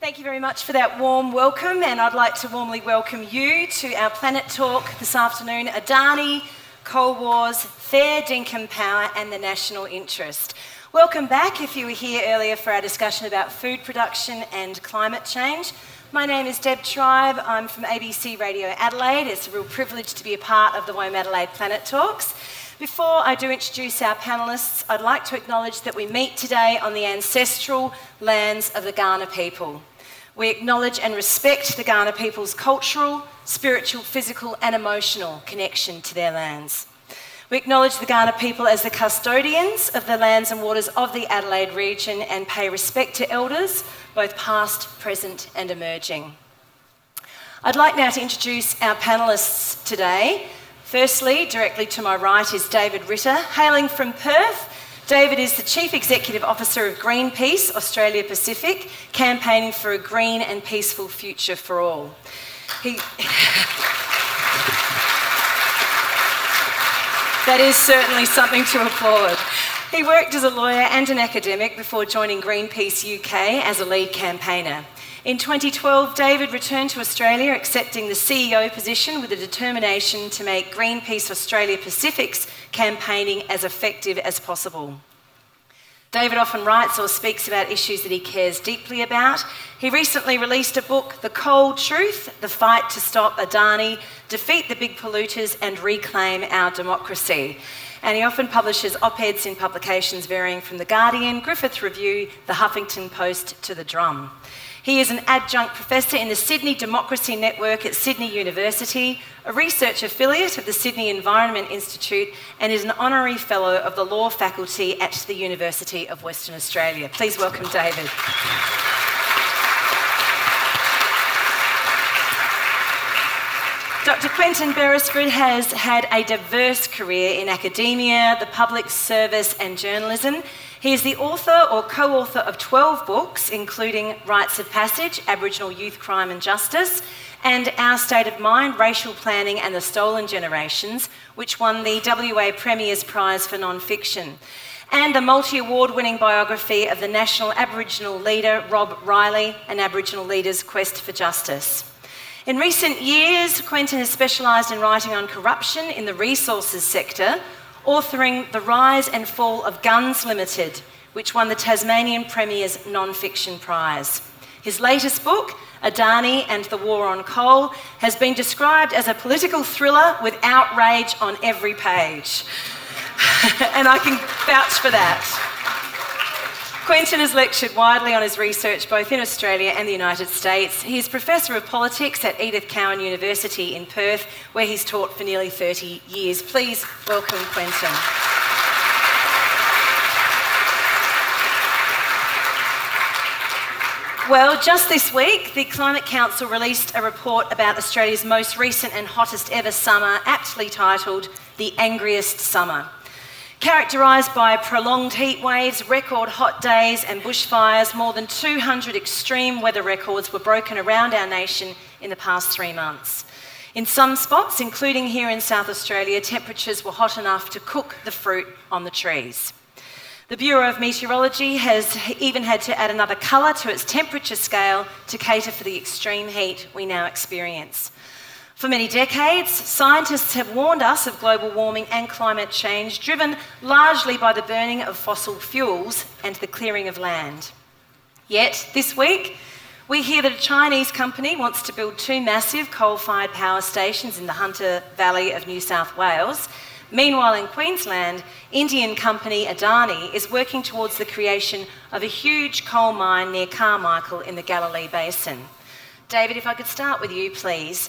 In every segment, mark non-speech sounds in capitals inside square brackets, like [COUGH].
Thank you very much for that warm welcome, and I'd like to warmly welcome you to our Planet Talk this afternoon. Adani, Coal Wars, Fair Dinkum Power, and the National Interest. Welcome back if you were here earlier for our discussion about food production and climate change. My name is Deb Tribe. I'm from ABC Radio Adelaide. It's a real privilege to be a part of the WOMAD Adelaide Planet Talks. Before I do introduce our panellists, I'd like to acknowledge that we meet today on the ancestral lands of the Kaurna people. We acknowledge and respect the Kaurna people's cultural, spiritual, physical, and emotional connection to their lands. We acknowledge the Kaurna people as the custodians of the lands and waters of the Adelaide region and pay respect to elders, both past, present, and emerging. I'd like now to introduce our panellists today. Firstly, directly to my right is David Ritter, hailing from Perth. David is the Chief Executive Officer of Greenpeace Australia Pacific, campaigning for a green and peaceful future for all. He... [LAUGHS] that is certainly something to applaud. He worked as a lawyer and an academic before joining Greenpeace UK as a lead campaigner. In 2012, David returned to Australia, accepting the CEO position with a determination to make Greenpeace Australia Pacific's campaigning as effective as possible. David often writes or speaks about issues that he cares deeply about. He recently released a book, The Coal Truth The Fight to Stop Adani, Defeat the Big Polluters, and Reclaim Our Democracy. And he often publishes op eds in publications varying from The Guardian, Griffith Review, The Huffington Post to The Drum. He is an adjunct professor in the Sydney Democracy Network at Sydney University, a research affiliate of the Sydney Environment Institute, and is an honorary fellow of the law faculty at the University of Western Australia. Please welcome David. Dr. Quentin Beresford has had a diverse career in academia, the public service, and journalism. He is the author or co author of 12 books, including Rites of Passage, Aboriginal Youth Crime and Justice, and Our State of Mind, Racial Planning and the Stolen Generations, which won the WA Premier's Prize for Non-Fiction, and the multi award winning biography of the national Aboriginal leader Rob Riley, An Aboriginal Leader's Quest for Justice. In recent years, Quentin has specialised in writing on corruption in the resources sector, authoring The Rise and Fall of Gunns Limited, which won the Tasmanian Premier's Non-Fiction Prize. His latest book, Adani and the War on Coal, has been described as a political thriller with outrage on every page. [LAUGHS] and I can vouch for that. Quentin has lectured widely on his research both in Australia and the United States. He is Professor of Politics at Edith Cowan University in Perth, where he's taught for nearly 30 years. Please welcome Quentin. Well, just this week, the Climate Council released a report about Australia's most recent and hottest ever summer, aptly titled The Angriest Summer. Characterised by prolonged heat waves, record hot days, and bushfires, more than 200 extreme weather records were broken around our nation in the past three months. In some spots, including here in South Australia, temperatures were hot enough to cook the fruit on the trees. The Bureau of Meteorology has even had to add another colour to its temperature scale to cater for the extreme heat we now experience. For many decades, scientists have warned us of global warming and climate change, driven largely by the burning of fossil fuels and the clearing of land. Yet, this week, we hear that a Chinese company wants to build two massive coal fired power stations in the Hunter Valley of New South Wales. Meanwhile, in Queensland, Indian company Adani is working towards the creation of a huge coal mine near Carmichael in the Galilee Basin. David, if I could start with you, please.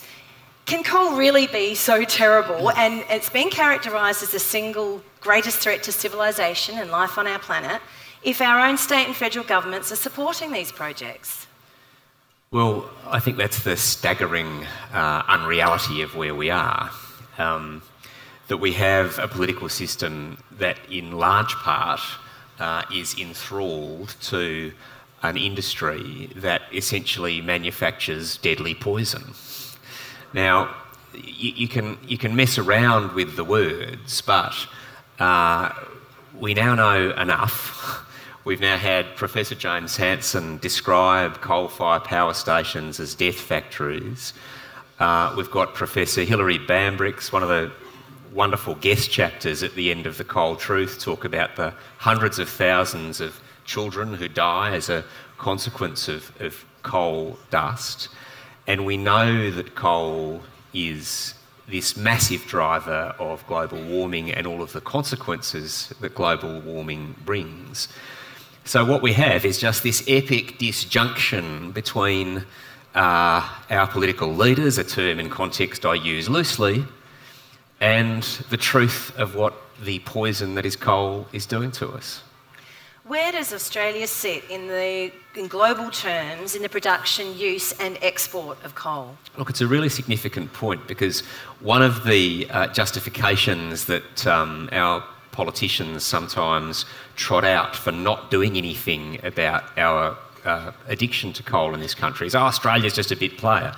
Can coal really be so terrible? And it's been characterised as the single greatest threat to civilisation and life on our planet if our own state and federal governments are supporting these projects. Well, I think that's the staggering uh, unreality of where we are. Um, that we have a political system that, in large part, uh, is enthralled to an industry that essentially manufactures deadly poison. Now, you, you, can, you can mess around with the words, but uh, we now know enough. [LAUGHS] We've now had Professor James Hansen describe coal fired power stations as death factories. Uh, we've got Professor Hilary Bambrick, one of the wonderful guest chapters at the end of The Coal Truth, talk about the hundreds of thousands of children who die as a consequence of, of coal dust. And we know that coal is this massive driver of global warming and all of the consequences that global warming brings. So, what we have is just this epic disjunction between uh, our political leaders, a term in context I use loosely, and the truth of what the poison that is coal is doing to us. Where does Australia sit in the in global terms in the production, use, and export of coal? Look, it's a really significant point because one of the uh, justifications that um, our politicians sometimes trot out for not doing anything about our uh, addiction to coal in this country is, oh, Australia's just a bit player.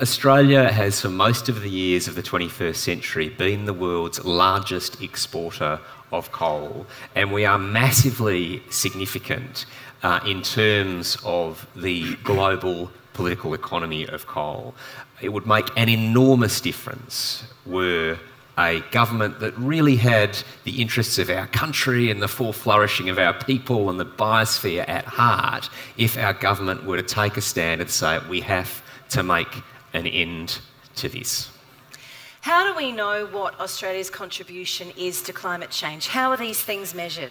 Australia has, for most of the years of the 21st century, been the world's largest exporter of coal, and we are massively significant uh, in terms of the global political economy of coal. It would make an enormous difference were a government that really had the interests of our country and the full flourishing of our people and the biosphere at heart if our government were to take a stand and say we have to make an end to this. How do we know what Australia's contribution is to climate change? How are these things measured?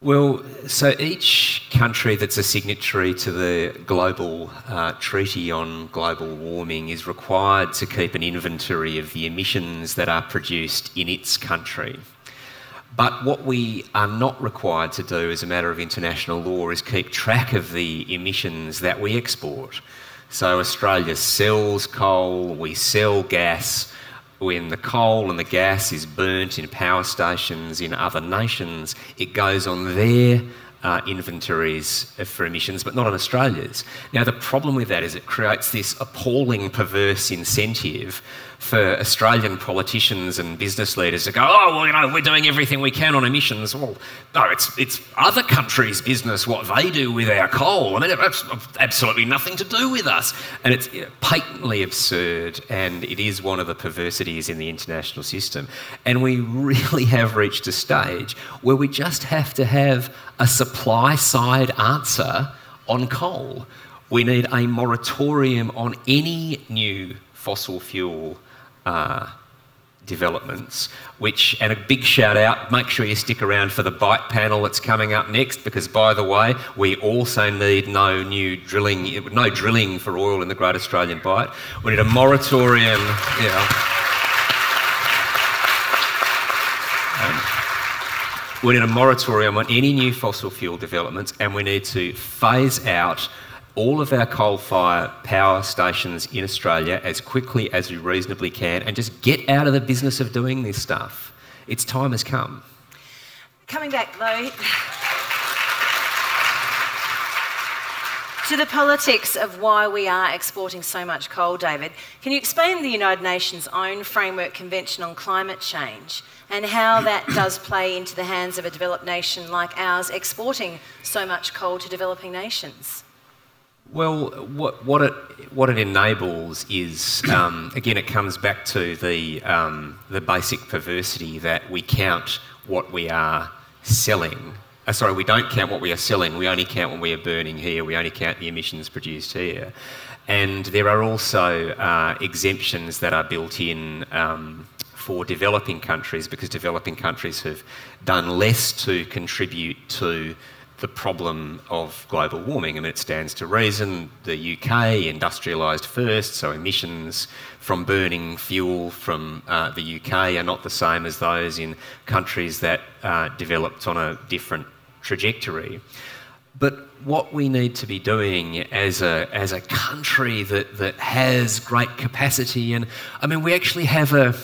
Well, so each country that's a signatory to the global uh, treaty on global warming is required to keep an inventory of the emissions that are produced in its country. But what we are not required to do as a matter of international law is keep track of the emissions that we export. So Australia sells coal, we sell gas, when the coal and the gas is burnt in power stations in other nations, it goes on their uh, inventories for emissions, but not on Australia's. Now, the problem with that is it creates this appalling, perverse incentive for Australian politicians and business leaders to go, oh, well, you know, we're doing everything we can on emissions. Well, no, it's, it's other countries' business what they do with our coal. I mean, it's absolutely nothing to do with us. And it's patently absurd, and it is one of the perversities in the international system. And we [LAUGHS] really have reached a stage where we just have to have a supply side answer on coal. We need a moratorium on any new fossil fuel uh, developments, which, and a big shout out, make sure you stick around for the Bight panel that's coming up next, because by the way, we also need no new drilling, no drilling for oil in the Great Australian Bight. We need a moratorium, yeah. Um, we need a moratorium on any new fossil fuel developments, and we need to phase out all of our coal fire power stations in Australia as quickly as we reasonably can and just get out of the business of doing this stuff. Its time has come. Coming back though. to the politics of why we are exporting so much coal, David, can you explain the United Nations' own framework convention on climate change and how [COUGHS] that does play into the hands of a developed nation like ours exporting so much coal to developing nations? Well, what, what, it, what it enables is, um, again, it comes back to the, um, the basic perversity that we count what we are selling. Uh, sorry, we don't count what we are selling, we only count what we are burning here, we only count the emissions produced here. And there are also uh, exemptions that are built in um, for developing countries because developing countries have done less to contribute to the problem of global warming. I mean, it stands to reason the UK industrialised first, so emissions from burning fuel from uh, the UK are not the same as those in countries that uh, developed on a different trajectory. But what we need to be doing as a, as a country that, that has great capacity, and I mean, we actually have a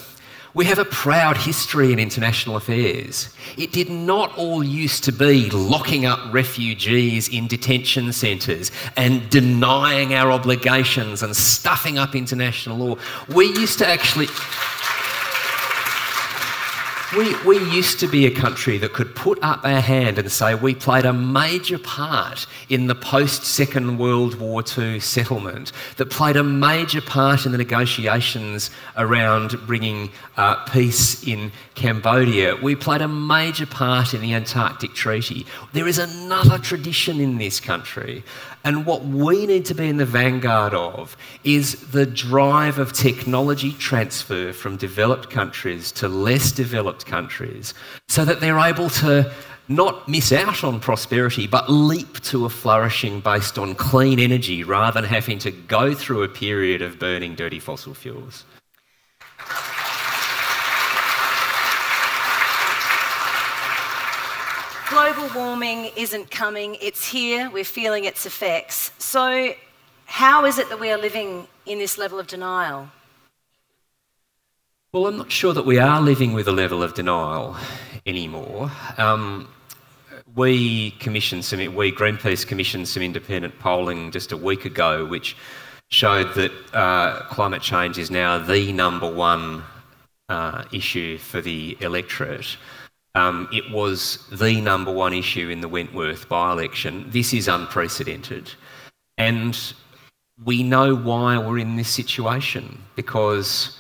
we have a proud history in international affairs. It did not all used to be locking up refugees in detention centres and denying our obligations and stuffing up international law. We used to actually. We, we used to be a country that could put up our hand and say we played a major part in the post Second World War II settlement, that played a major part in the negotiations around bringing uh, peace in Cambodia. We played a major part in the Antarctic Treaty. There is another tradition in this country and what we need to be in the vanguard of is the drive of technology transfer from developed countries to less developed countries so that they're able to not miss out on prosperity, but leap to a flourishing based on clean energy rather than having to go through a period of burning dirty fossil fuels. Global warming isn't coming, it's here, we're feeling its effects. So, how is it that we are living in this level of denial? Well, I'm not sure that we are living with a level of denial anymore. Um, we commissioned some, we Greenpeace commissioned some independent polling just a week ago, which showed that uh, climate change is now the number one uh, issue for the electorate. Um, it was the number one issue in the Wentworth by election. This is unprecedented. And we know why we're in this situation because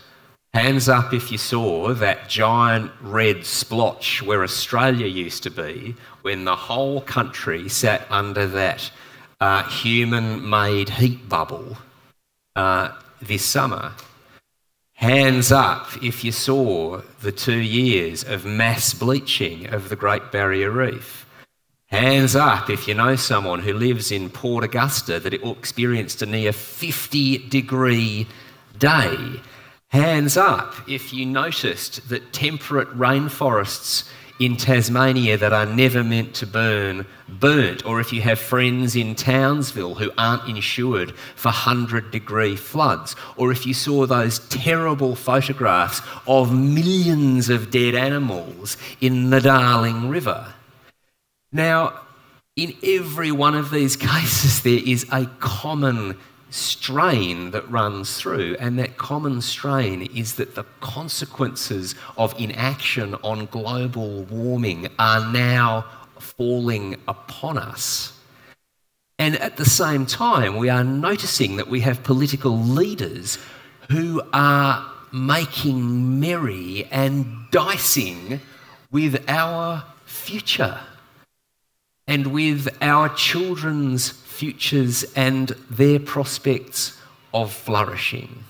hands up if you saw that giant red splotch where Australia used to be when the whole country sat under that uh, human made heat bubble uh, this summer. Hands up if you saw the two years of mass bleaching of the Great Barrier Reef. Hands up if you know someone who lives in Port Augusta that experienced a near 50 degree day. Hands up if you noticed that temperate rainforests in Tasmania that are never meant to burn burnt, or if you have friends in Townsville who aren't insured for 100 degree floods, or if you saw those terrible photographs of millions of dead animals in the Darling River. Now, in every one of these [LAUGHS] cases, there is a common strain that runs through, and that common strain is that the consequences of inaction on global warming are now falling upon us. And at the same time, we are noticing that we have political leaders who are making merry and dicing with our future and with our children's futures and their prospects of flourishing.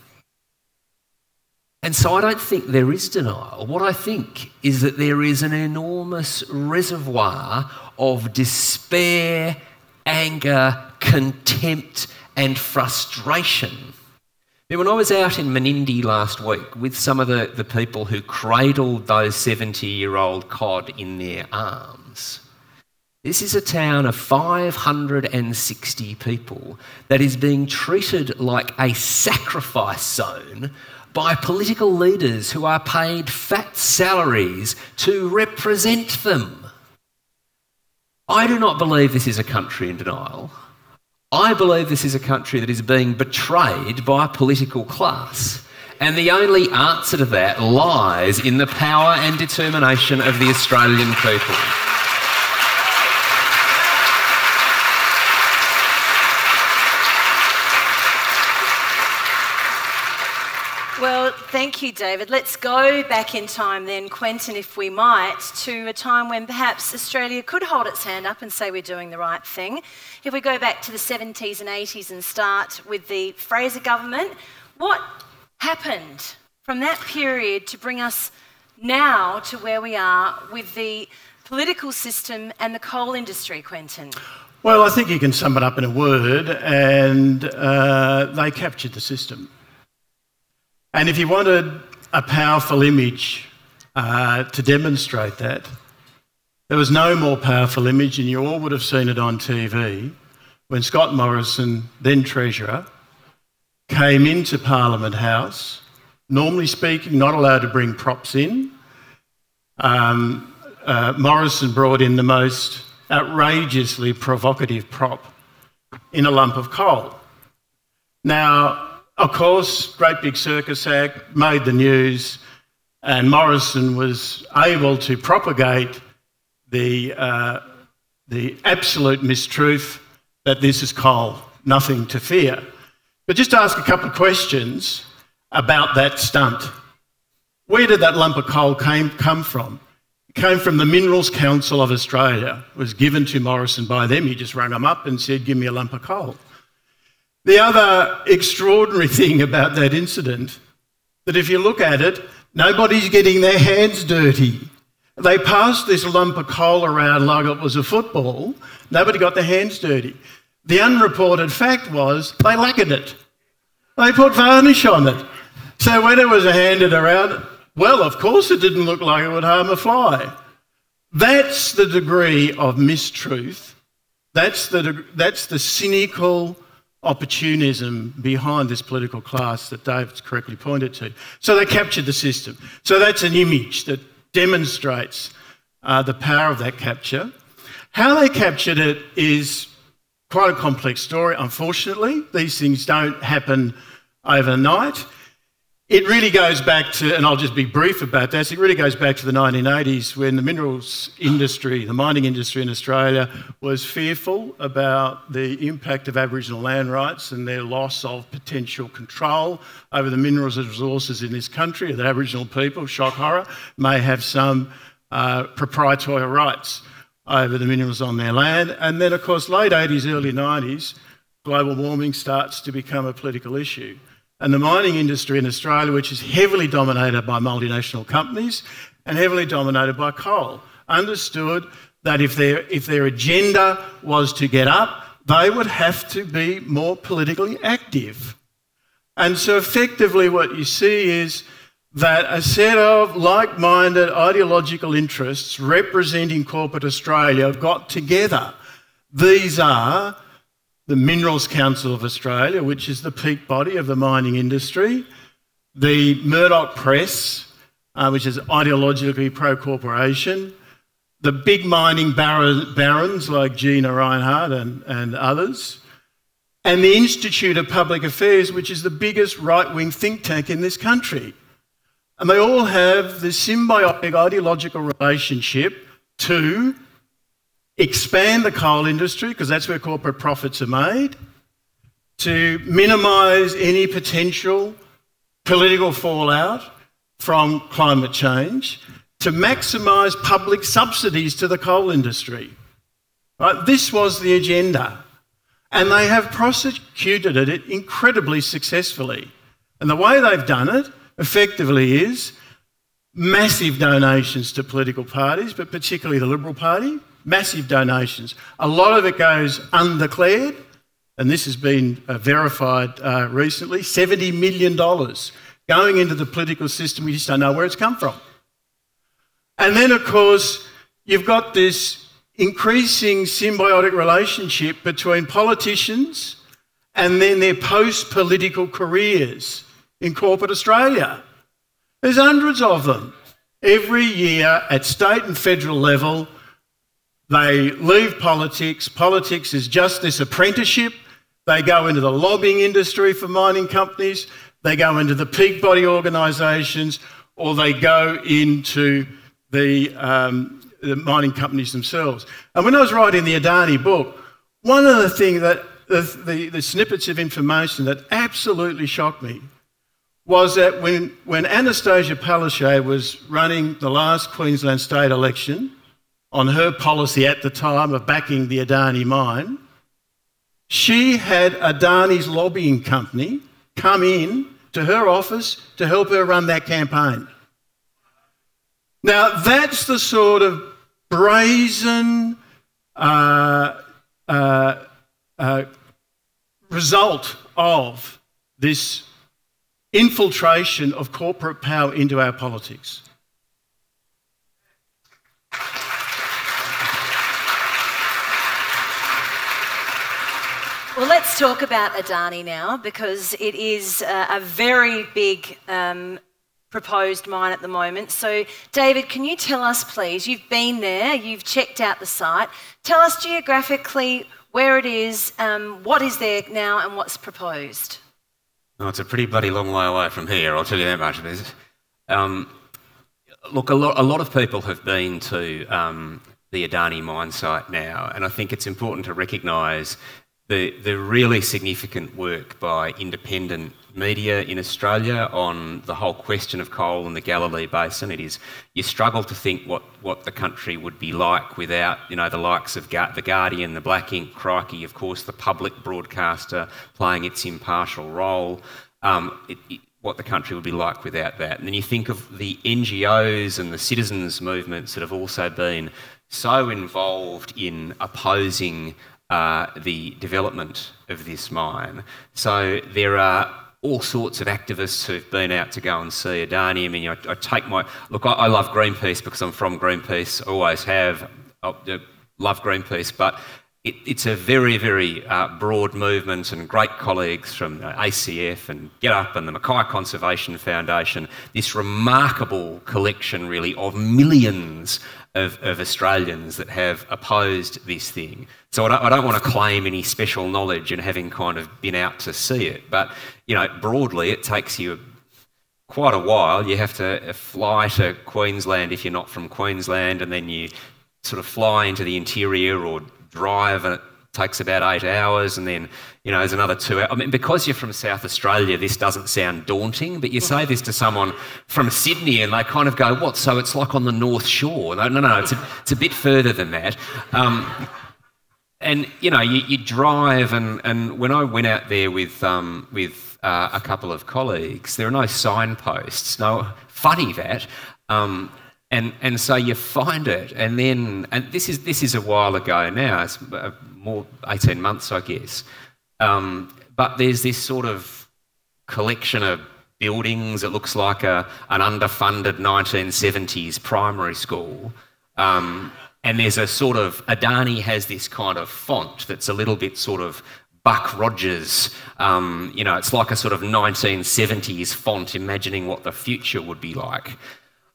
And so I don't think there is denial. What I think is that there is an enormous reservoir of despair, anger, contempt, and frustration. When I was out in Menindee last week with some of the, the people who cradled those 70 year old cod in their arms, this is a town of 560 people that is being treated like a sacrifice zone by political leaders who are paid fat salaries to represent them. I do not believe this is a country in denial. I believe this is a country that is being betrayed by a political class. And the only answer to that lies in the power and determination of the Australian people. Thank you, David. Let's go back in time then, Quentin, if we might, to a time when perhaps Australia could hold its hand up and say we're doing the right thing. If we go back to the 70s and 80s and start with the Fraser government, what happened from that period to bring us now to where we are with the political system and the coal industry, Quentin? Well, I think you can sum it up in a word, and uh, they captured the system. And if you wanted a powerful image uh, to demonstrate that, there was no more powerful image, and you all would have seen it on TV when Scott Morrison, then Treasurer, came into Parliament House, normally speaking, not allowed to bring props in. Um, uh, Morrison brought in the most outrageously provocative prop in a lump of coal. Now, of course, Great Big Circus Act made the news. And Morrison was able to propagate the, uh, the absolute mistruth that this is coal, nothing to fear. But just ask a couple of questions about that stunt. Where did that lump of coal came, come from? It came from the Minerals Council of Australia. It was given to Morrison by them. He just rang them up and said, Give me a lump of coal. The other extraordinary [LAUGHS] thing about that incident, that if you look at it, nobody's getting their hands dirty. They passed this lump of coal around like it was a football. Nobody got their hands dirty. The unreported fact was they lacquered it. They put varnish on it. So when it was handed around, well, of course it didn't look like it would harm a fly. That's the degree of mistruth. That's the, that's the cynical opportunism behind this political class that David's correctly pointed to. So they captured the system. So that's an image that demonstrates uh, the power of that capture. How they captured it is quite a complex story, unfortunately. These things don't happen overnight. It really goes back to, and I'll just be brief about this, it really goes back to the 1980s when the minerals industry, the mining industry in Australia, was fearful about the impact of Aboriginal land rights and their loss of potential control over the minerals and resources in this country, that Aboriginal people, shock horror, may have some uh, proprietary rights over the minerals on their land. And then, of course, late 80s, early 90s, global warming starts to become a political issue. And the mining industry in Australia, which is heavily dominated by multinational companies and heavily dominated by coal, understood that if their, if their agenda was to get up, they would have to be more politically active. And so, effectively, what you see is that a set of like minded ideological interests representing corporate Australia got together. These are the Minerals Council of Australia, which is the peak body of the mining industry, the Murdoch Press, uh, which is ideologically pro corporation, the big mining barons like Gina Rinehart and, and others, and the Institute of Public Affairs, which is the biggest right wing think tank in this country. And they all have this symbiotic ideological relationship to expand the coal industry, because that's where corporate profits are made, to minimise any potential political fallout from climate change, to maximise public subsidies to the coal industry. Right? This was the agenda. And they have prosecuted it incredibly successfully. And the way they've done it effectively is massive donations to political parties, but particularly the Liberal Party, massive donations. A lot of it goes undeclared, and this has been uh, verified uh, recently $70 million going into the political system. We just don't know where it's come from. And then, of course, you've got this increasing symbiotic relationship between politicians and then their post political careers in corporate Australia. There's hundreds of them. Every year at state and federal level, they leave politics. Politics is just this apprenticeship. They go into the lobbying industry for mining companies, they go into the peak body organisations, or they go into the, um, the mining companies themselves. And when I was writing the Adani book, one of the things that the, the, the, snippets of information that absolutely shocked me was that when, when Annastacia Palaszczuk was running the last Queensland state election, on her policy at the time of backing the Adani mine, she had Adani's lobbying company come in to her office to help her run that campaign. Now, that's the sort of brazen uh, uh, uh, result of this infiltration of corporate power into our politics. Well, let's talk about Adani now because it is uh, a very big um, proposed mine at the moment. So, David, can you tell us, please? You've been there, you've checked out the site. Tell us geographically where it is, um, what is there now, and what's proposed. Oh, it's a pretty bloody long way away from here, I'll tell you that much. Um, look, a lot, a lot of people have been to um, the Adani mine site now, and I think it's important to recognise the, the really significant work by independent media in Australia on the whole question of coal in the Galilee Basin. It is you struggle to think what, what the country would be like without you know the likes of Ga- the Guardian, the Black Inc, Crikey, of course, the public broadcaster playing its impartial role. Um, it, it, what the country would be like without that. And then you think of the NGOs and the citizens' movements that have also been so involved in opposing uh, the development of this mine. So there are all sorts of activists who've been out to go and see Adani. I mean, I, I take my look. I, I, love Greenpeace because I'm from Greenpeace. Always have. I, love Greenpeace, but it, it's a very, very uh, broad movement and great colleagues from ACF and GetUp and the Mackay Conservation Foundation. This remarkable collection, really, of millions of, of Australians that have opposed this thing. So I don't, I don't, want to claim any special knowledge in having kind of been out to see it, but you know, broadly, it takes you quite a while. You have to fly to Queensland if you're not from Queensland, and then you sort of fly into the interior or drive, takes about eight hours, and then you know there's another two. Hours. I mean, because you're from South Australia, this doesn't sound daunting, but you say this to someone from Sydney, and they kind of go, "What? So it's like on the North Shore?" No, no, no. It's a, it's a bit further than that. Um, and you know, you, you, drive, and, and when I went out there with um, with uh, a couple of colleagues, there are no signposts. No, funny that. Um, and and so you find it, and then and this is this is a while ago now. It's uh, more eighteen months, I guess. Um, but there's this sort of collection of buildings. It looks like a an underfunded 1970s primary school. Um, and there's a sort of Adani has this kind of font that's a little bit sort of Buck Rogers. Um, you know, it's like a sort of 1970s font, imagining what the future would be like.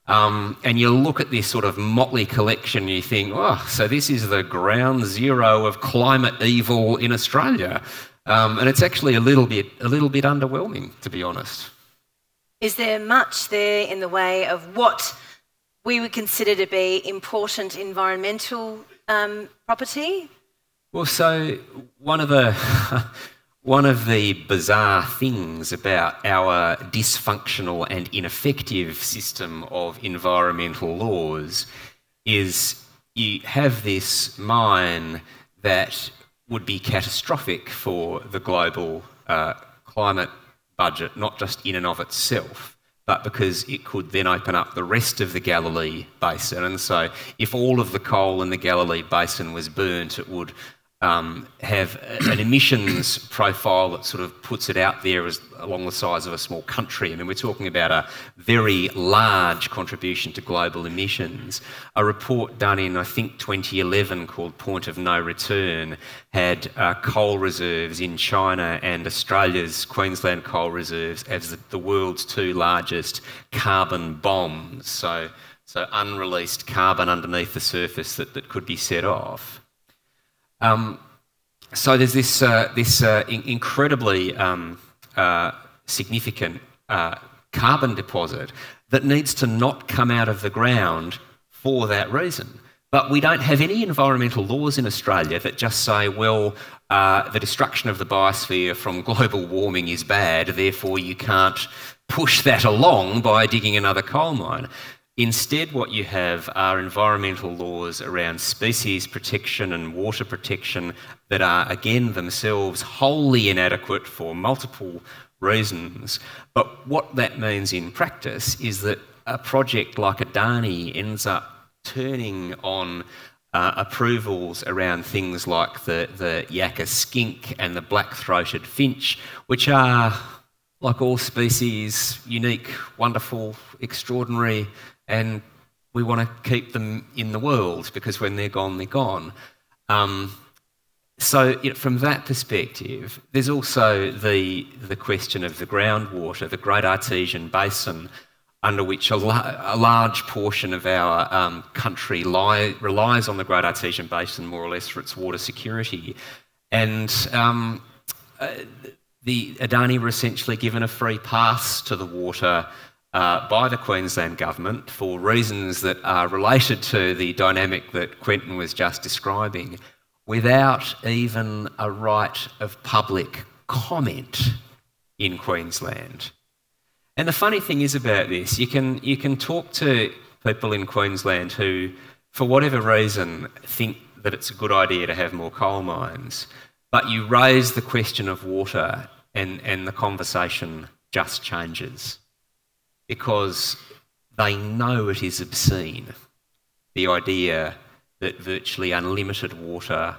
Um, and you look at this sort of motley collection, and you think, oh, so this is the ground zero of climate evil in Australia. Um, and it's actually a little bit, a little bit underwhelming, to be honest. Is there much there in the way of what we would consider to be important environmental um, property? Well, so one of the [LAUGHS] One of the bizarre things about our dysfunctional and ineffective system of environmental laws is you have this mine that would be catastrophic for the global uh, climate budget, not just in and of itself, but because it could then open up the rest of the Galilee basin. And so, if all of the coal in the Galilee basin was burnt, it would have an emissions profile that sort of puts it out there as along the size of a small country. I mean, we're talking about a very large contribution to global emissions. A report done in, I think, 2011 called Point of No Return had uh, coal reserves in China and Australia's Queensland coal reserves as the, the world's two largest carbon bombs. So, so unreleased carbon underneath the surface that, that could be set off. Um, so there's this, uh, this uh, in- incredibly um, uh, significant uh, carbon deposit that needs to not come out of the ground for that reason. But we don't have any environmental laws in Australia that just say, well, uh, the destruction of the biosphere from [LAUGHS] global warming is bad, therefore you can't push that along by digging another coal mine. Instead, what you have are environmental laws around species protection and water protection that are, again, themselves wholly inadequate for multiple reasons. But what that means in practice is that a project like Adani ends up turning on uh, approvals around things like the, the yakka skink and the black throated finch, which are, like all species, unique, wonderful, extraordinary, and we want to keep them in the world because when they're gone, they're gone. Um, so, you know, from that perspective, there's also the, the question of the groundwater, the Great Artesian Basin, under which a, la- a large portion of our um, country lie, relies on the Great Artesian Basin more or less for its water security. And um, uh, the Adani were essentially given a free pass to the water uh, by the Queensland Government for reasons that are related to the dynamic that Quentin was just describing without even a right of public comment in Queensland. And the funny thing is about this, you can, you can talk to people in Queensland who, for whatever reason, think that it's a good idea to have more coal mines, but you raise the question of water and, and the conversation just changes because they know it is obscene. The idea that virtually unlimited water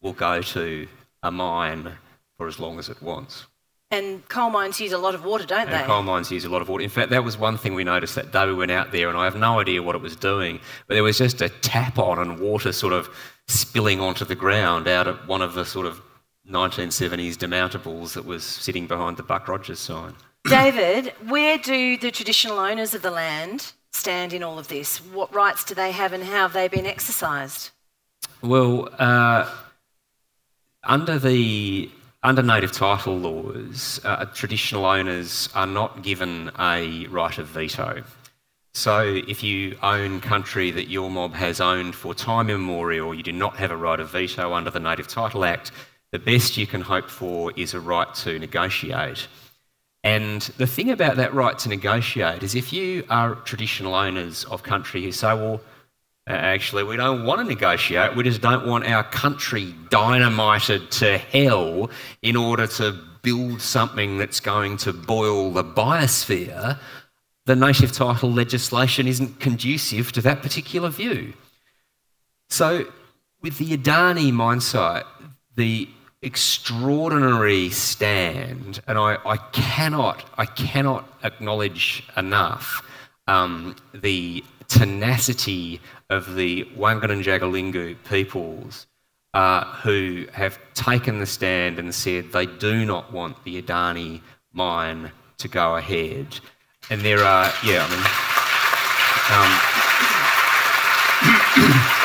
will go to a mine for as long as it wants. And coal mines use a lot of water, don't and they? Coal mines use a lot of water. In fact, that was one thing we noticed that day we went out there, and I have no idea what it was doing, but there was just a tap on and water sort of spilling onto the ground out of one of the sort of 1970s demountables that was sitting behind the Buck Rogers sign. David, where do the traditional owners of the land stand in all of this? What rights do they have and how have they been exercised? Well, uh, under the under native title laws, uh, traditional owners are not given a right of veto. So, if you own country that your mob has owned for time immemorial, you do not have a right of veto under the Native Title Act. The best you can hope for is a right to negotiate. And the thing about that right to negotiate is if you are traditional owners of country who say, well, actually, we don't want to negotiate, we just don't want our country dynamited to hell in order to build something that's going to boil the biosphere, the native title legislation isn't conducive to that particular view. So, with the Adani mine site, the extraordinary stand, and I, I cannot I cannot acknowledge enough um, the tenacity of the Wangan Jagalingou peoples uh, who have taken the stand and said they do not want the Adani mine to go ahead. And there are, yeah, I mean. Um, [CLEARS THROAT]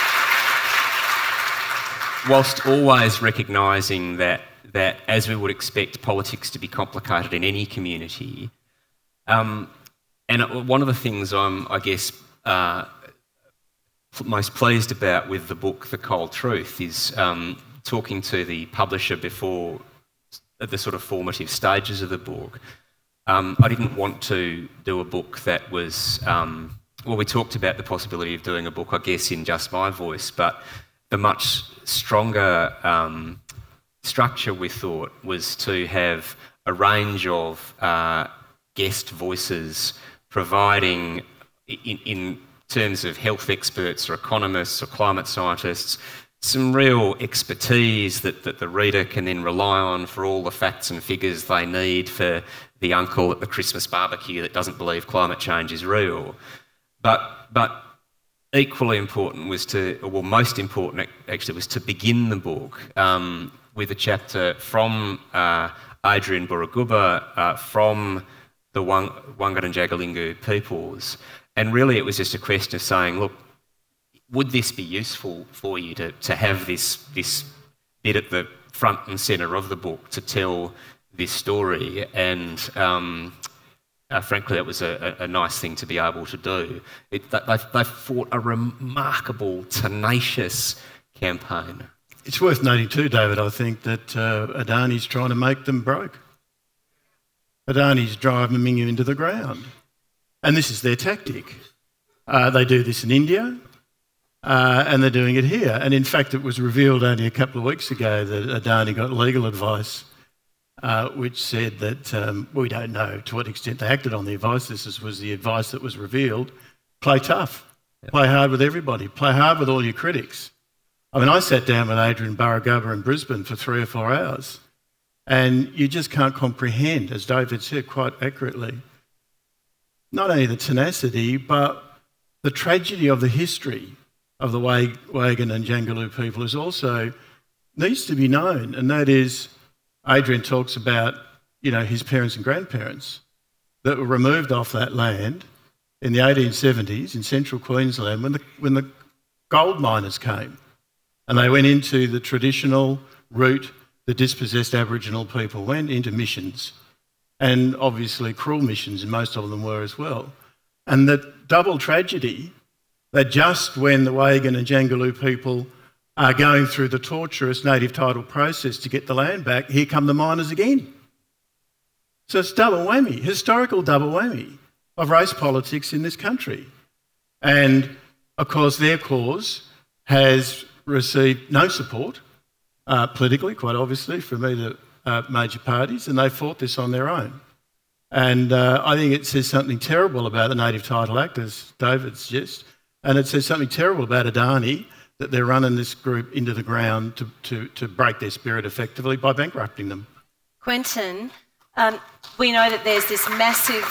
whilst always recognising that, that, as we would expect politics to be complicated in any community, um, and one of the things I'm, I guess, uh, most pleased about with the book, The Coal Truth, is um, talking to the publisher before the sort of formative stages of the book. Um, I didn't want to do a book that was, um, well, we talked about the possibility of doing a book, I guess, in just my voice, but the much stronger um, structure we thought was to have a range of uh, guest voices providing, in, in terms of health experts or economists or climate scientists, some real expertise that, that the reader can then rely on for all the facts and figures they need for the uncle at the Christmas barbecue that doesn't believe climate change is real. But, but equally important was to, well, most important actually, was to begin the book um, with a chapter from uh, Adrian Burragubba, uh, from the Wang- Jagalingou peoples. And really, it was just a question of saying, look, would this be useful for you to, to have this, this bit at the front and centre of the book to tell this story? And um, uh, frankly, it was a, a, nice thing to be able to do. It, they, they fought a remarkable, tenacious campaign. It's worth noting too, David, I think, that uh, Adani's trying to make them broke. Adani's driving you into the ground. And this is their tactic. Uh, they do this in India, uh, and they're doing it here. And in fact, it was revealed only a couple of weeks ago that Adani got legal advice uh, which said that um, we don't know to what extent they acted on the advice. This was the advice that was revealed. Play tough, play hard with everybody, play hard with all your critics. I mean, I sat down with Adrian Burragubba in Brisbane for three or four hours, and you just can't comprehend, as David said quite accurately, not only the tenacity, but the tragedy of the history of the Wangan and Jagalingou people is also needs to be known, and that is Adrian talks about, you know, his parents and grandparents that were removed off that land in the 1870s in central Queensland when the, when the gold miners came. And they went into the traditional route the dispossessed Aboriginal people went into missions. and obviously cruel missions, and most of them were as well. And the double tragedy that just when the Wagan and Jangaloo people are going through the torturous native title process to get the land back, here come the miners again. So it's double whammy, historical double whammy of race politics in this country. And of course, their cause has received no support uh, politically, quite obviously, from either uh, major parties, and they fought this on their own. And uh, I think it says something terrible about the Native Title Act, as David suggests, and it says something terrible about Adani that they're running this group into the ground to, to, to break their spirit effectively by bankrupting them. Quentin, um, we know that there's this massive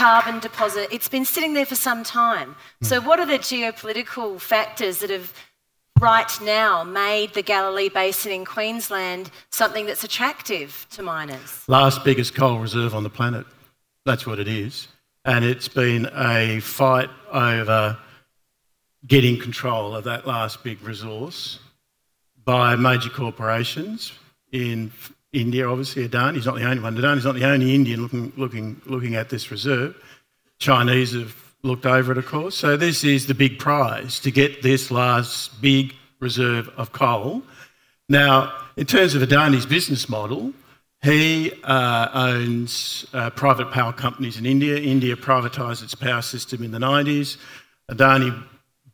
carbon deposit. It's been sitting there for some time. So, what are the geopolitical factors that have right now made the Galilee Basin in Queensland something that's attractive to miners? Last biggest coal reserve on the planet. That's what it is. And it's been a fight over getting control of that last big resource by major corporations in India, obviously. Adani Adani's not the only one. Adani's not the only Indian looking, looking, looking at this reserve. Chinese have looked over it, of course. So this is the big prize to get this last big reserve of coal. Now, in terms of Adani's business model, he uh, owns uh, private power companies in India. India privatised its power system in the 90s. Adani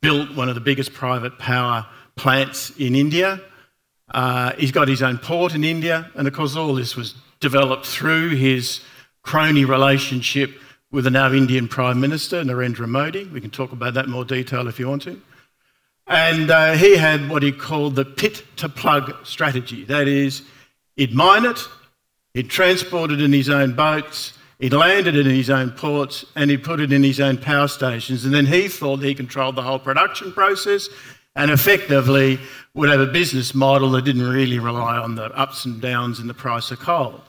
built one of the biggest private power plants in India. Uh, he's got his own port in India, and of course, all this was developed through his crony relationship with the now Indian Prime Minister, Narendra Modi. We can talk about that in more detail if you want to. And uh, he had what he called the pit to plug strategy. That is, he'd mine it, he'd transport it in his own boats, he'd land it in his own ports, and he'd put it in his own power stations. And then he thought he controlled the whole production process and effectively would have a business model that didn't really rely on the ups and downs in the price of coal.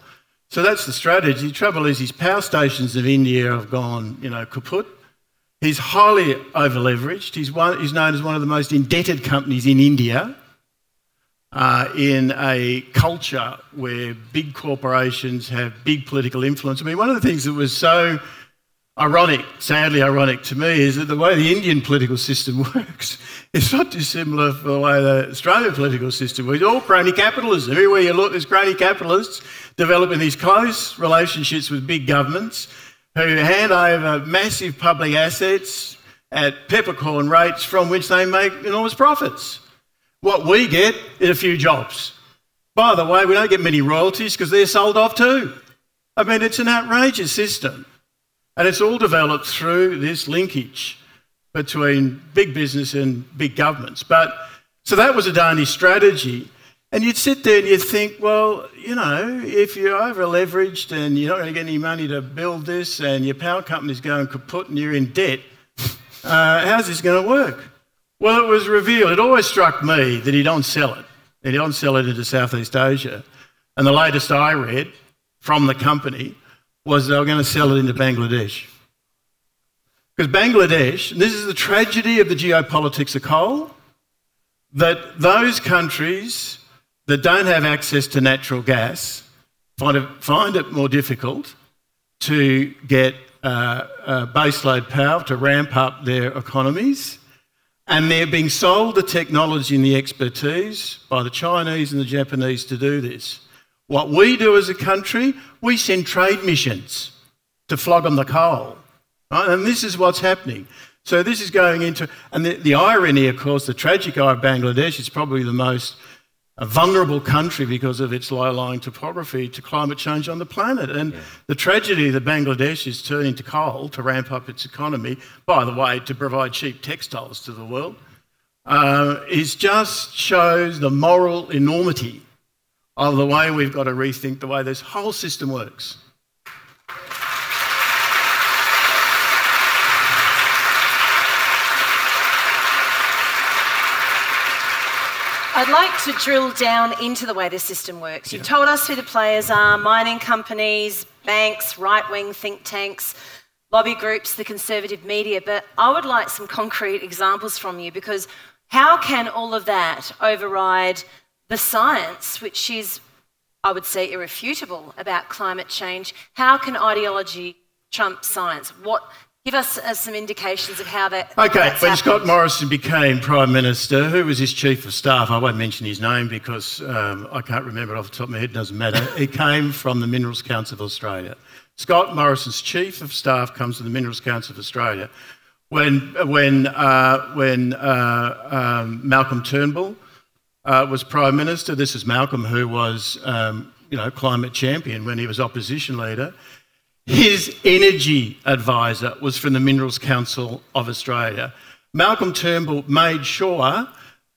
So that's the strategy. The trouble is, his power stations of India have gone, you know, kaput. He's highly overleveraged. He's, one, he's known as one of the most indebted companies in India. Uh, in a culture where big corporations have big political influence. I mean, one of the things that was so ironic, sadly ironic to me, is that the way the Indian political system [LAUGHS] works is not dissimilar from the way the Australian political system works. All crony capitalism. Everywhere you look, there's crony capitalists developing these close relationships with big governments who hand over massive public assets at peppercorn rates from which they make enormous profits. What we get is a few jobs. By the way, we don't get many royalties because they're sold off too. I mean, it's an outrageous system. And it's all developed through this linkage between big business and big governments. But so that was a Adani's strategy. And you'd sit there and you'd think, well, you know, if you're over leveraged and you're not going to get any money to build this and your power company's going kaput and you're in debt, uh, how's this going to work? Well, it was revealed. It always struck me that he don't sell it. He don't sell it into Southeast Asia. And the latest I read from the company was they were going to sell it into Bangladesh. Because Bangladesh, and this is the tragedy of the geopolitics of coal, that those countries that don't have access to natural gas find it, find it more difficult to get uh, uh, baseload power to ramp up their economies. And they're being sold the technology and the expertise by the Chinese and the Japanese to do this. What we do as a country, we send trade missions to flog them the coal. Right? And this is what's happening. So this is going into, and the, the irony, of course, the tragic eye of Bangladesh is probably the most vulnerable country because of its low-lying topography to climate change on the planet. And yeah. the tragedy that Bangladesh is turning to coal to ramp up its economy, by the way, to provide cheap textiles to the world, uh, is just shows the moral enormity of the way we've got to rethink the way this whole system works. I'd like to drill down into the way the system works. You've told us who the players are mining companies, banks, right wing think tanks, lobby groups, the conservative media, but I would like some concrete examples from you because how can all of that override the science, which is I would say, irrefutable about climate change. How can ideology trump science? What Give us uh, some indications of how that. Okay, when happened. Scott Morrison became Prime Minister, who was his Chief of Staff? I won't mention his name because um, I can't remember it off the top of my head, doesn't matter. [LAUGHS] he came from the Minerals Council of Australia. Scott Morrison's Chief of Staff comes from the Minerals Council of Australia. When, when, uh, when uh, um, Malcolm Turnbull uh, was Prime Minister, this is Malcolm who was um, you know, climate champion when he was opposition leader. His energy advisor was from the Minerals Council of Australia. Malcolm Turnbull made sure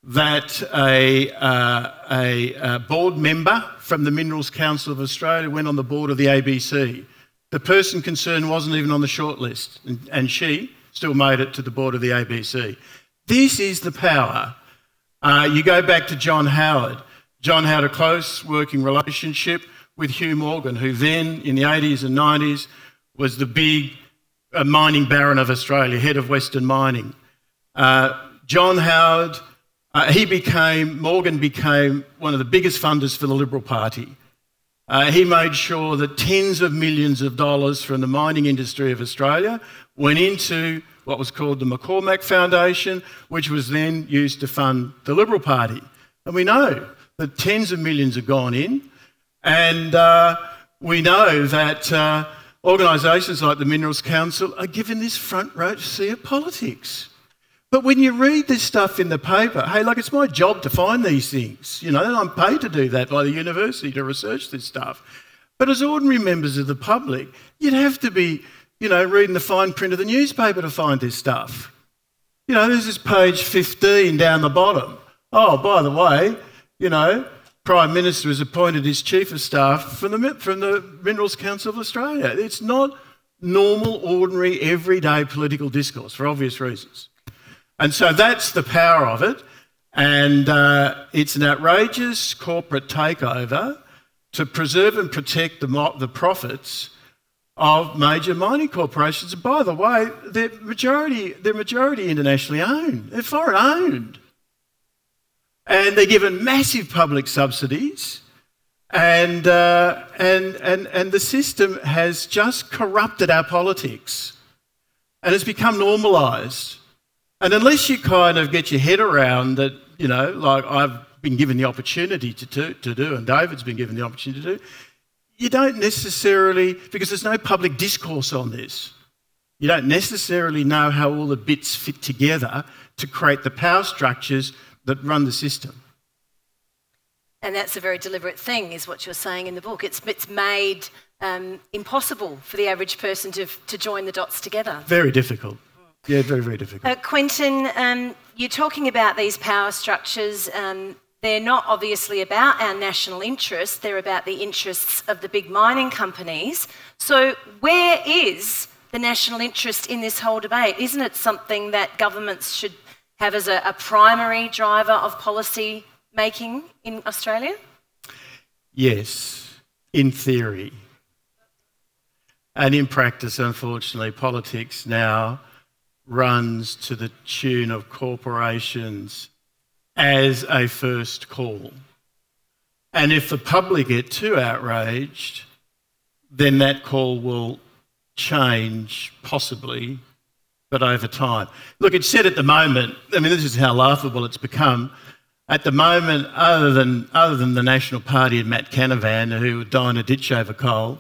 that a, uh, a, a, board member from the Minerals Council of Australia went on the board of the ABC. The person concerned wasn't even on the shortlist, and, and she still made it to the board of the ABC. This is the power. Uh, you go back to John Howard. John had a close working relationship with Hugh Morgan, who then, in the 80s and 90s, was the big uh, mining baron of Australia, head of Western Mining. Uh, John Howard, uh, he became, Morgan became one of the biggest funders for the Liberal Party. Uh, he made sure that tens of millions of dollars from the mining industry of Australia went into what was called the McCormack Foundation, which was then used to fund the Liberal Party. And we know that tens of millions have gone in. And uh, we know that uh, organisations like the Minerals Council are given this front row seat of politics. But when you read this stuff in the paper, hey, like it's my job to find these things, you know, and I'm paid to do that by the university to research this stuff. But as ordinary members of the public, you'd have to be, you know, reading the fine print of the newspaper to find this stuff. You know, this page 15 down the bottom. Oh, by the way, you know, Prime Minister has appointed his Chief of Staff from the, from the Minerals Council of Australia. It's not normal, ordinary, everyday political discourse for obvious reasons. And so that's the power of it. And uh, it's an outrageous corporate takeover to preserve and protect the, the profits of major mining corporations. And by the way, they're majority, they're majority internationally owned, they're foreign owned and they're given massive public subsidies. And, uh, and, and, and the system has just corrupted our politics and it's become normalised. And unless you kind of get your head around that, you know, like I've been given the opportunity to, to, to do, and David's been given the opportunity to do, you don't necessarily, because there's no public discourse on this, you don't necessarily know how all the bits fit together to create the power structures that run the system. And that's a very deliberate thing, is what you're saying in the book. It's, it's made um, impossible for the average person to, to join the dots together. Very difficult. Yeah, very, very difficult. Uh, Quentin, um, you're talking about these power structures. Um, they're not obviously about our national interests, they're about the interests of the big mining companies. So, where is the national interest in this whole debate? Isn't it something that governments should have as a, a primary driver of policy making in Australia? Yes, in theory. And in practice, unfortunately, politics now runs to the tune of corporations as a first call. And if the public get too outraged, then that call will change possibly but over time. Look, it's said at the moment, I mean, this is how laughable it's become. At the moment, other than, other than the National Party and Matt Canavan, who would die in a ditch over coal,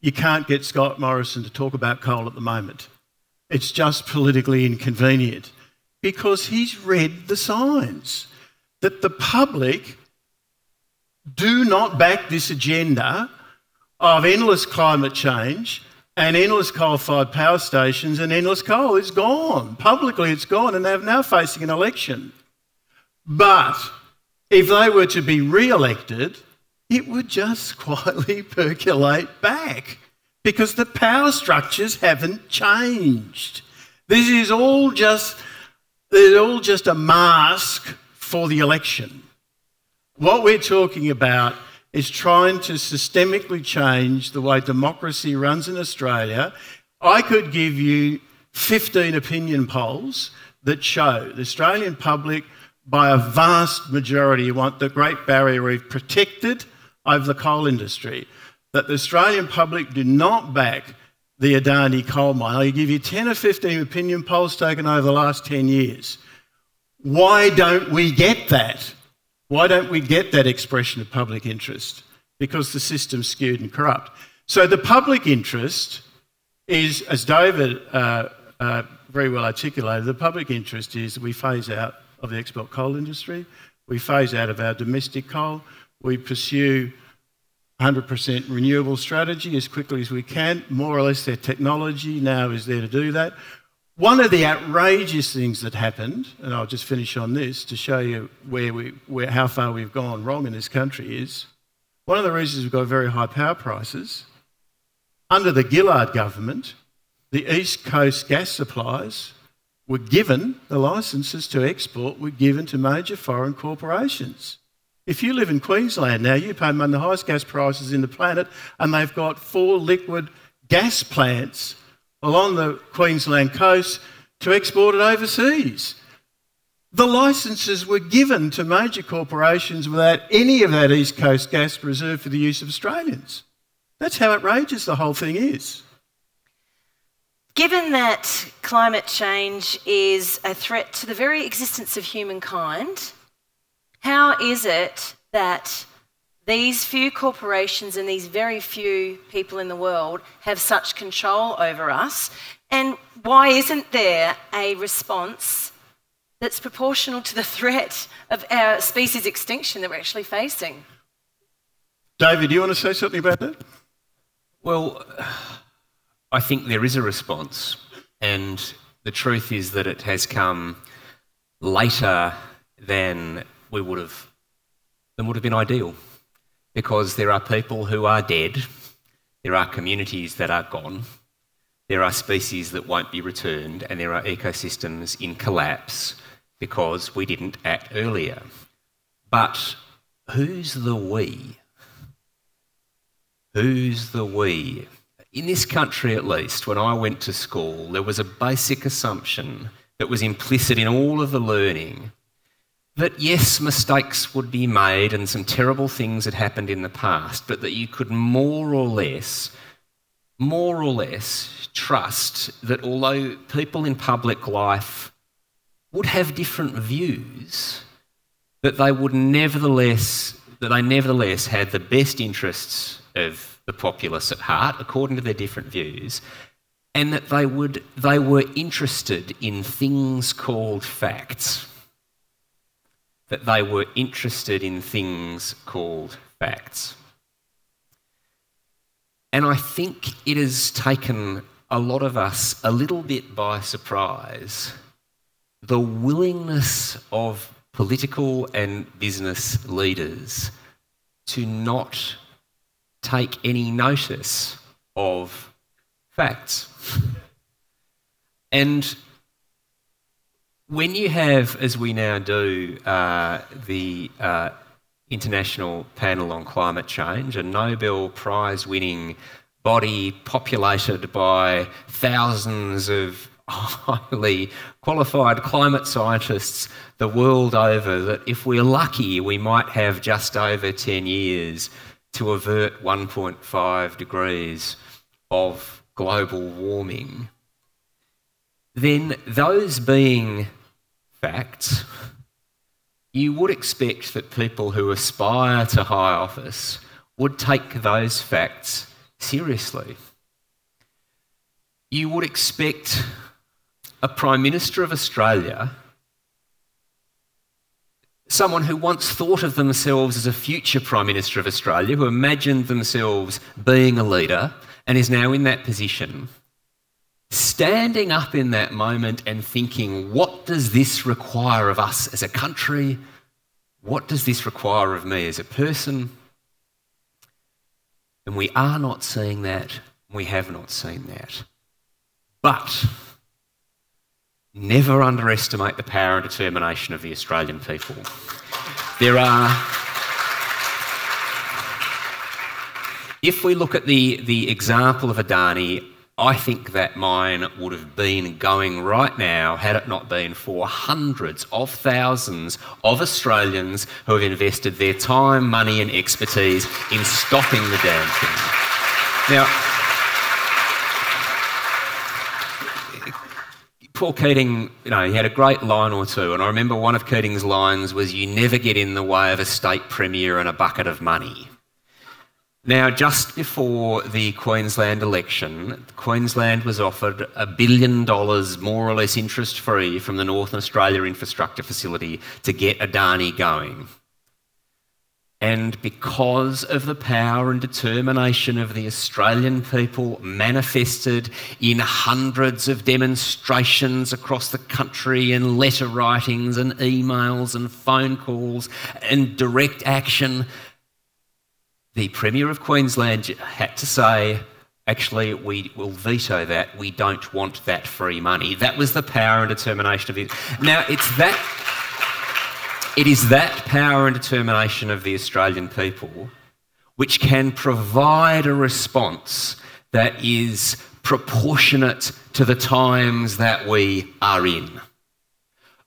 you can't get Scott Morrison to talk about coal at the moment. It's just politically inconvenient because he's read the signs that the public do not back this agenda of endless climate change and endless coal-fired power stations and endless coal is gone. Publicly, it's gone, and they're now facing an election. But if they were to be re-elected, it would just [LAUGHS] quietly percolate back because the power structures haven't changed. This is all just, it's all just a mask for the election. What we're talking about is trying to systemically change the way democracy runs in Australia. I could give you 15 opinion polls that show the Australian public, by a vast majority, want the Great Barrier Reef protected over the coal industry, that the Australian public do not back the Adani coal mine. I'll give you 10 or 15 opinion polls taken over the last 10 years. Why don't we get that? Why don't we get that expression of public interest? Because the system's skewed and corrupt. So the public interest is, as David uh, uh, very well articulated, the public interest is we phase out of the export coal industry, we phase out of our domestic coal, we pursue 100% renewable strategy as quickly as we can. More or less, their technology now is there to do that. One of the outrageous things that happened, and I'll just finish on this to show you where we, where, how far we've gone wrong in this country, is one of the reasons we've got very high power prices. Under the Gillard government, the East Coast gas supplies were given, the licences to export were given to major foreign corporations. If you live in Queensland now, you pay of the highest gas prices in the planet, and they've got four liquid gas plants along the Queensland coast to export it overseas. The licences were given to major corporations without any of that East Coast gas reserved for the use of Australians. That's how outrageous the whole thing is. Given that climate change is a threat to the very existence of humankind, how is it that these few corporations and these very few people in the world have such control over us? And why isn't there a response that's proportional to the threat of our species extinction that we're actually facing? David, do you want to say something about that? Well, I think there is a response, and the truth is that it has come later than we would have than would have been ideal. Because there are people who are dead, there are communities that are gone, there are species that won't be returned, and there are ecosystems in collapse because we didn't act earlier. But who's the we? Who's the we? In this country, at least, when I went to school, there was a basic assumption that was implicit in all of the learning that yes, mistakes would be made and some terrible things had happened in the past, but that you could more or less, more or less trust that although people in public life would have different views, that they would nevertheless, that they nevertheless had the best interests of the populace at heart, according to their different views, and that they would they were interested in things called facts that they were interested in things called facts. And I think it has taken a lot of us a little bit by surprise the willingness of political and business leaders to not take any notice of facts. And when you have, as we now do, uh, the uh, International Panel on Climate Change, a Nobel Prize winning body populated by thousands of [LAUGHS] highly qualified climate scientists the world over, that if we're lucky, we might have just over 10 years to avert 1.5 degrees of global warming, then those being facts, you would expect that people who aspire to high office would take those facts seriously. You would expect a Prime Minister of Australia, someone who once thought of themselves as a future Prime Minister of Australia, who imagined themselves being a leader and is now in that position, standing up in that moment and thinking, what does this require of us as a country? What does this require of me as a person? And we are not seeing that. We have not seen that. But never underestimate the power and determination of the Australian people. There are. If we look at the, the example of Adani, I think that mine would have been going right now had it not been for hundreds of thousands of Australians who have invested their time, money, and expertise in stopping the damn thing. Now, Paul Keating, you know, he had a great line or two, and I remember one of Keating's lines was, You never get in the way of a state premier and a bucket of money. Now, just before the Queensland election, Queensland was offered a billion dollars, more or less interest free, from the Northern Australia Infrastructure Facility to get Adani going. And because of the power and determination of the Australian people manifested in hundreds of demonstrations across the country and letter writings and emails and phone calls and direct action, the Premier of Queensland had to say, actually, we will veto that. We don't want that free money. That was the power and determination of it. Now, it's that. It is that power and determination of the Australian people which can provide a response that is proportionate to the times that we are in.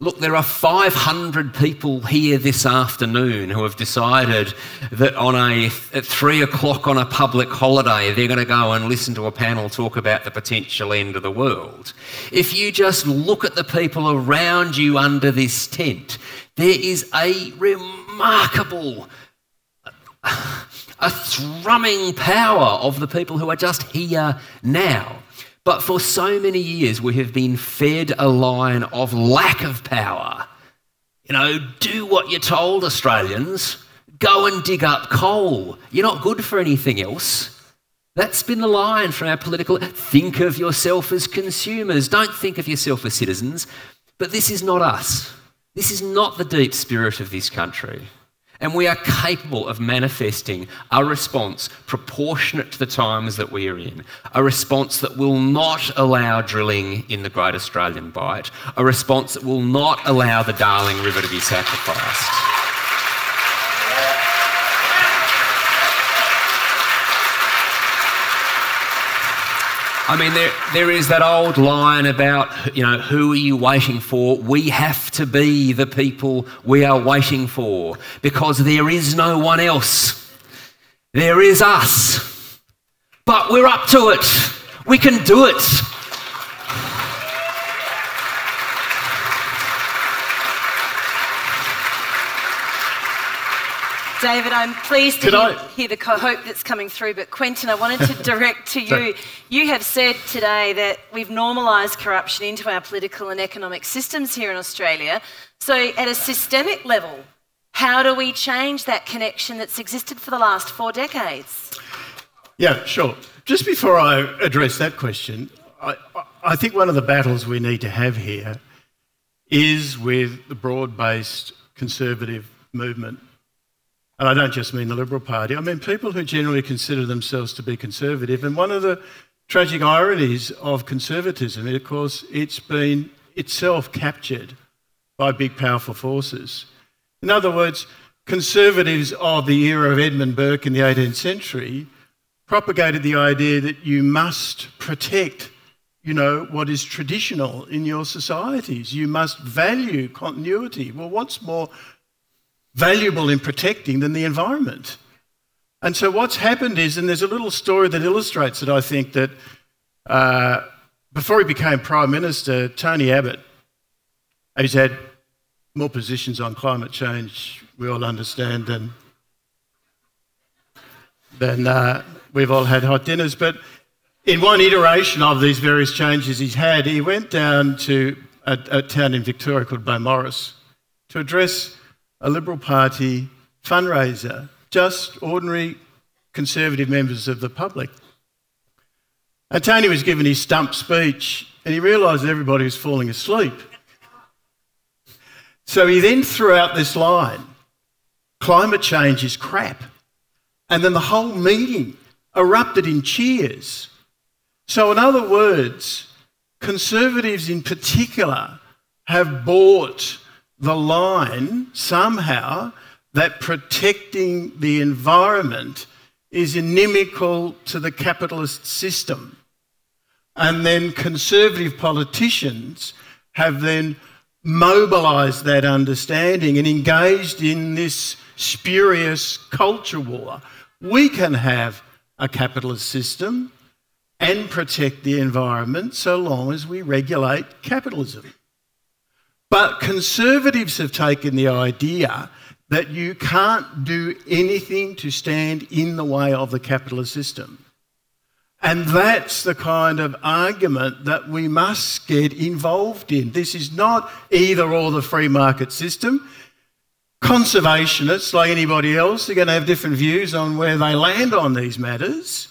Look, there are 500 people here this afternoon who have decided that on a at three o'clock on a public holiday, they're going to go and listen to a panel talk about the potential end of the world. If you just look at the people around you under this tent, there is a remarkable, a thrumming power of the people who are just here now. But for so many years, we have been fed a line of lack of power. You know, do what you're told, Australians. Go and dig up coal. You're not good for anything else. That's been the line from our political. Think of yourself as consumers. Don't think of yourself as citizens. But this is not us. This is not the deep spirit of this country. And we are capable of manifesting a response proportionate to the times that we are in, a response that will not allow drilling in the Great Australian Bight, a response that will not allow the Darling River to be sacrificed. I mean, there, there is that old line about, you know, who are you waiting for? We have to be the people we are waiting for because there is no one else. There is us. But we're up to it. We can do it. David, I'm pleased to hear, hear, the hope that's coming through. But Quentin, I wanted to direct to [LAUGHS] you. You have said today that we've normalised corruption into our political and economic systems here in Australia. So, at a systemic level, how do we change that connection that's existed for the last four decades? Yeah, sure. Just before I address that question, I, I think one of the battles we need to have here is with the broad based conservative movement and I don't just mean the Liberal Party, I mean people who generally consider themselves to be conservative. And one of the tragic ironies of conservatism of course, it's been itself captured by big, powerful forces. In other words, conservatives of the era of Edmund Burke in the 18th century propagated the idea that you must protect you know, what is traditional in your societies. You must value continuity. Well, what's more valuable in protecting than the environment. And so what's happened is, and there's a little story that illustrates it, I think, that uh, before he became Prime Minister, Tony Abbott, he's had more positions on climate change, we all understand, than, than uh, we've all had hot dinners. But in one iteration of these various changes he's had, he went down to a, a town in Victoria called Beaumaris to address a Liberal Party fundraiser, just ordinary Conservative members of the public. And Tony was giving his stump speech and he realised everybody was falling asleep. So he then threw out this line climate change is crap. And then the whole meeting erupted in cheers. So, in other words, Conservatives in particular have bought the line somehow that protecting the environment is inimical to the capitalist system. And then conservative politicians have then mobilised that understanding and engaged in this spurious culture war. We can have a capitalist system and protect the environment so long as we regulate capitalism. But conservatives have taken the idea that you can't do anything to stand in the way of the capitalist system. And that's the kind of argument that we must get involved in. This is not either or the free market system. Conservationists, like anybody else, are going to have different views on where they land on these matters.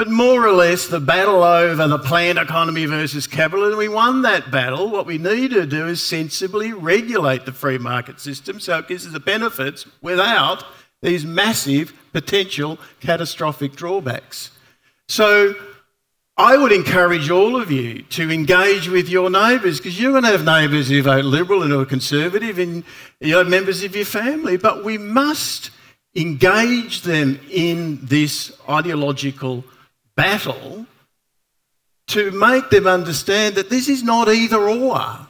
But more or less, the battle over the planned economy versus capitalism, we won that battle. What we need to do is sensibly regulate the free market system so it gives us the benefits without these massive potential catastrophic drawbacks. So I would encourage all of you to engage with your neighbours because you're going to have neighbours who vote Liberal and who are Conservative and you have members of your family. But we must engage them in this ideological battle to make them understand that this is not either or,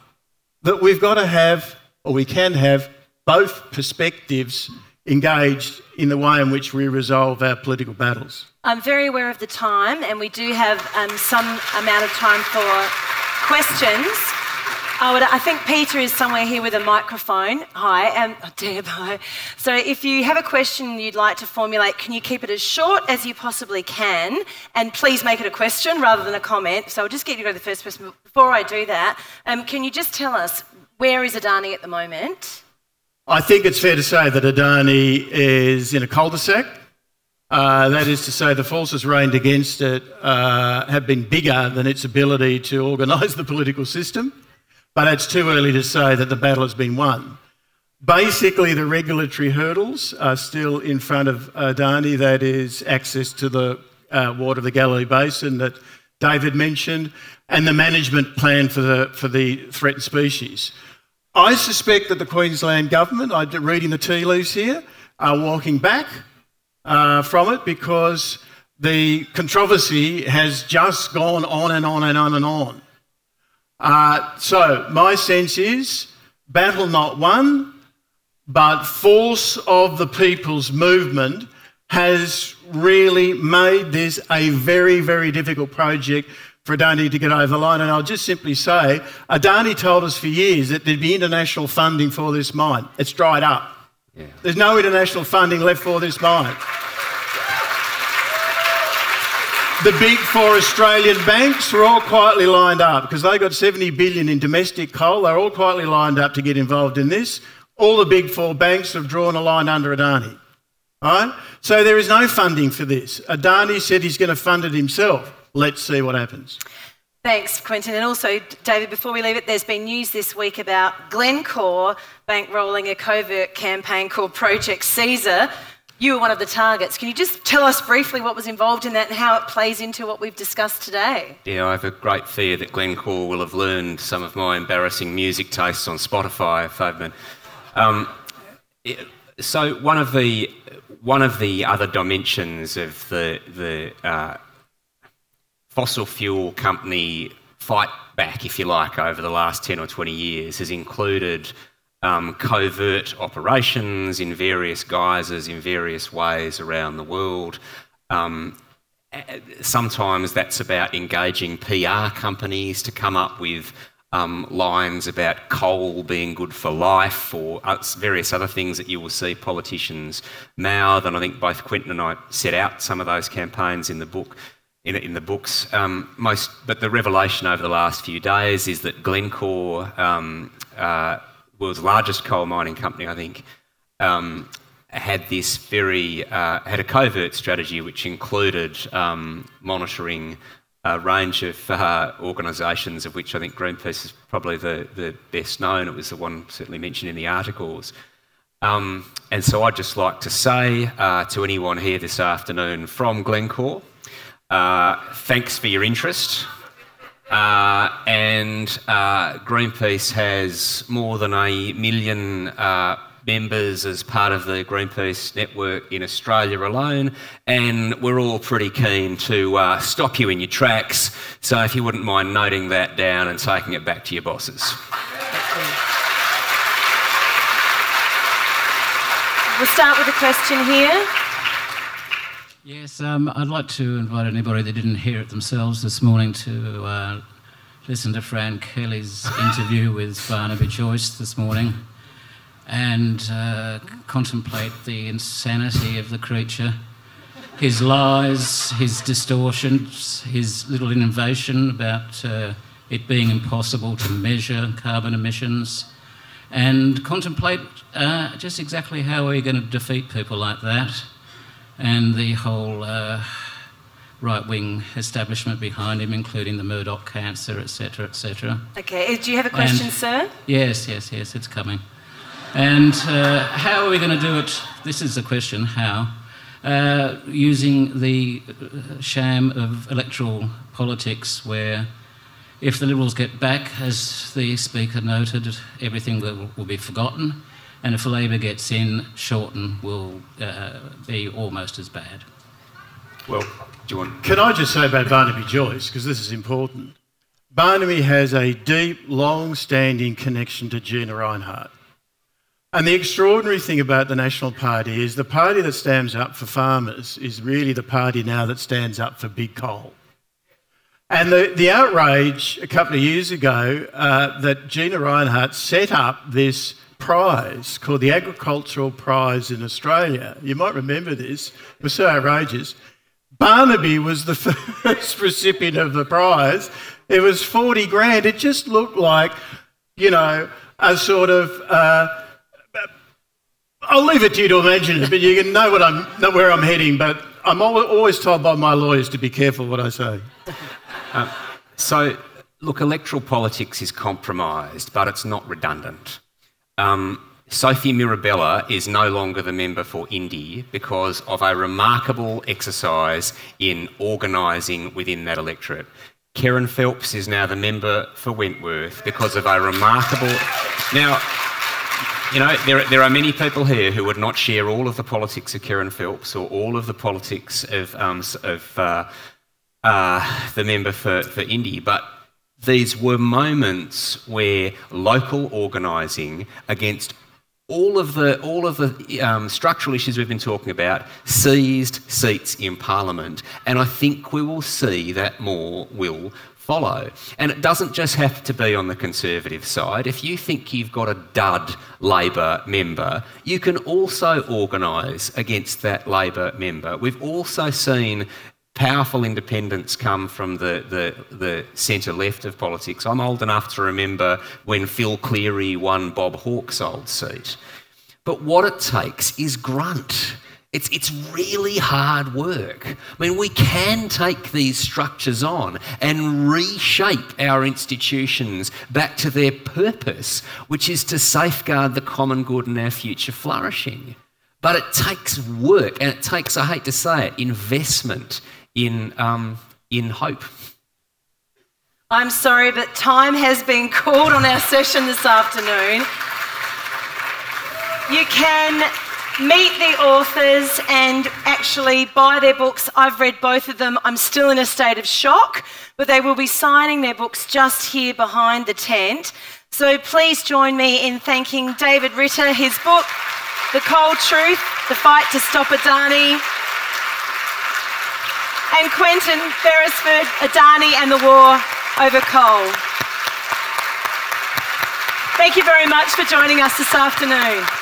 that we've got to have, or we can have, both perspectives engaged in the way in which we resolve our political battles. I'm very aware of the time, and we do have um, some amount of time for questions. I, would, I think Peter is somewhere here with a microphone. Hi, and oh, Deb, hi. So if you have a question you'd like to formulate, can you keep it as short as you possibly can? And please make it a question rather than a comment. So I'll just get you to go to the first person. Before I do that, um, can you just tell us where is Adani at the moment? I think it's fair to say that Adani is in a cul-de-sac. Uh, that is to say, the forces ranged against it uh, have been bigger than its ability to organise [LAUGHS] the political system but it's too early to say that the battle has been won. Basically, the regulatory hurdles are still in front of Adani, that is, access to the uh, water of the Galilee Basin that David mentioned, and the management plan for the, for the threatened species. I suspect that the Queensland government, I'm reading the tea leaves here, are walking back uh, from it because the controversy has just gone on and on and on and on. Uh, so, my sense is battle not won, but force of the people's movement has really made this a very, very difficult project for Adani to get over the line. And I'll just simply say Adani told us for years that there'd be international funding for this mine. It's dried up. Yeah. There's no international funding left for this mine. The big four Australian banks were all quietly lined up because they got 70 billion in domestic coal. They're all quietly lined up to get involved in this. All the big four banks have drawn a line under Adani. Right? So there is no funding for this. Adani said he's going to fund it himself. Let's see what happens. Thanks, Quentin. And also, David, before we leave it, there's been news this week about Glencore bankrolling a covert campaign called Project Caesar, you were one of the targets. Can you just tell us briefly what was involved in that and how it plays into what we've discussed today? Yeah, I have a great fear that Glencore will have learned some of my embarrassing music tastes on Spotify, Fabian. Um, so one of the one of the other dimensions of the the uh, fossil fuel company fight back, if you like, over the last ten or twenty years has included um, covert operations in various guises, in various ways around the world. Um, sometimes that's about engaging PR companies to come up with um, lines about coal being good for life or various other things that you will see politicians mouth. And I think both Quentin and I set out some of those campaigns in the book. In, in the books, um, most, but the revelation over the last few days is that Glencore um, uh, world's largest coal mining company, I think, um, had this very uh, had a covert strategy which included um, monitoring a range of uh, organisations, of which I think Greenpeace is probably the, the best known. It was the one certainly mentioned in the articles. Um, and so I'd just like to say uh, to anyone here this afternoon from Glencore, uh, thanks for your interest. Uh, and uh, Greenpeace has more than a million uh, members as part of the Greenpeace network in Australia alone, and we're all pretty keen to uh, stop you in your tracks. So if you wouldn't mind noting that down and taking it back to your bosses. We'll start with a question here. Yes, um, I'd like to invite anybody that didn't hear it themselves this morning to uh, listen to Fran Kelly's [LAUGHS] interview with Barnaby Joyce this morning and uh, contemplate the insanity of the creature, his lies, his distortions, his little innovation about uh, it being impossible to measure carbon emissions, and contemplate uh, just exactly how we're going to defeat people like that and the whole uh, right wing establishment behind him, including the Murdoch cancer, etc., etc. Okay, do you have a question, And- sir? Yes, yes, yes, it's coming. And uh, how are we going to do it? This is the question how? Uh, using the uh, sham of electoral politics, where if the Liberals get back, as the Speaker noted, everything will, will be forgotten. And if Labor gets in, Shorten will uh, be almost as bad. Well, do you want? Can I just say about Barnaby Joyce, because this is important? Barnaby has a deep, long standing connection to Gina Rinehart. And the extraordinary thing about the National Party is the party that stands up for farmers is really the party now that stands up for big coal. And the, the outrage a couple of years ago uh, that Gina Rinehart set up this prize called the Agricultural Prize in Australia. You might remember this, it was so outrageous. Barnaby was the [LAUGHS] first recipient of the prize. It was 40 grand. It just looked like, you know, a sort of. Uh, I'll leave it to you to imagine it, but you can know what I'm, know where I'm heading. But I'm always told by my lawyers to be careful what I say. [LAUGHS] So, look, electoral politics is compromised, but it's not redundant. Um, Sophie Mirabella is no longer the member for Indi because of a remarkable exercise in organising within that electorate. Kerryn Phelps is now the member for Wentworth because of a remarkable. Now, you know, there, there are many people here who would not share all of the politics of Kerryn Phelps or all of the politics of, um, of uh, uh, the member for, for Indi, but these were moments where local organising against all of the all of the um, structural issues we've been talking about seized seats in Parliament, and I think we will see that more will follow. And it doesn't just have to be on the Conservative side. If you think you've got a dud Labor member, you can also organise against that Labor member. We've also seen powerful independents come from the, the, the centre left of politics. I'm old enough to remember when Phil Cleary won Bob Hawke's old seat. But what it takes is grunt. It's, it's really hard work. I mean, we can take these structures on and reshape our institutions back to their purpose, which is to safeguard the common good and our future flourishing. But it takes work and it takes, I hate to say it, investment in, um, in hope. I'm sorry, but time has been called on our session this afternoon. You can meet the authors and actually buy their books. I've read both of them. I'm still in a state of shock, but they will be signing their books just here behind the tent. So please join me in thanking David Ritter, his book, The Coal Truth The Fight to Stop Adani, and Quentin Beresford, Adani and the War Over Coal. Thank you very much for joining us this afternoon.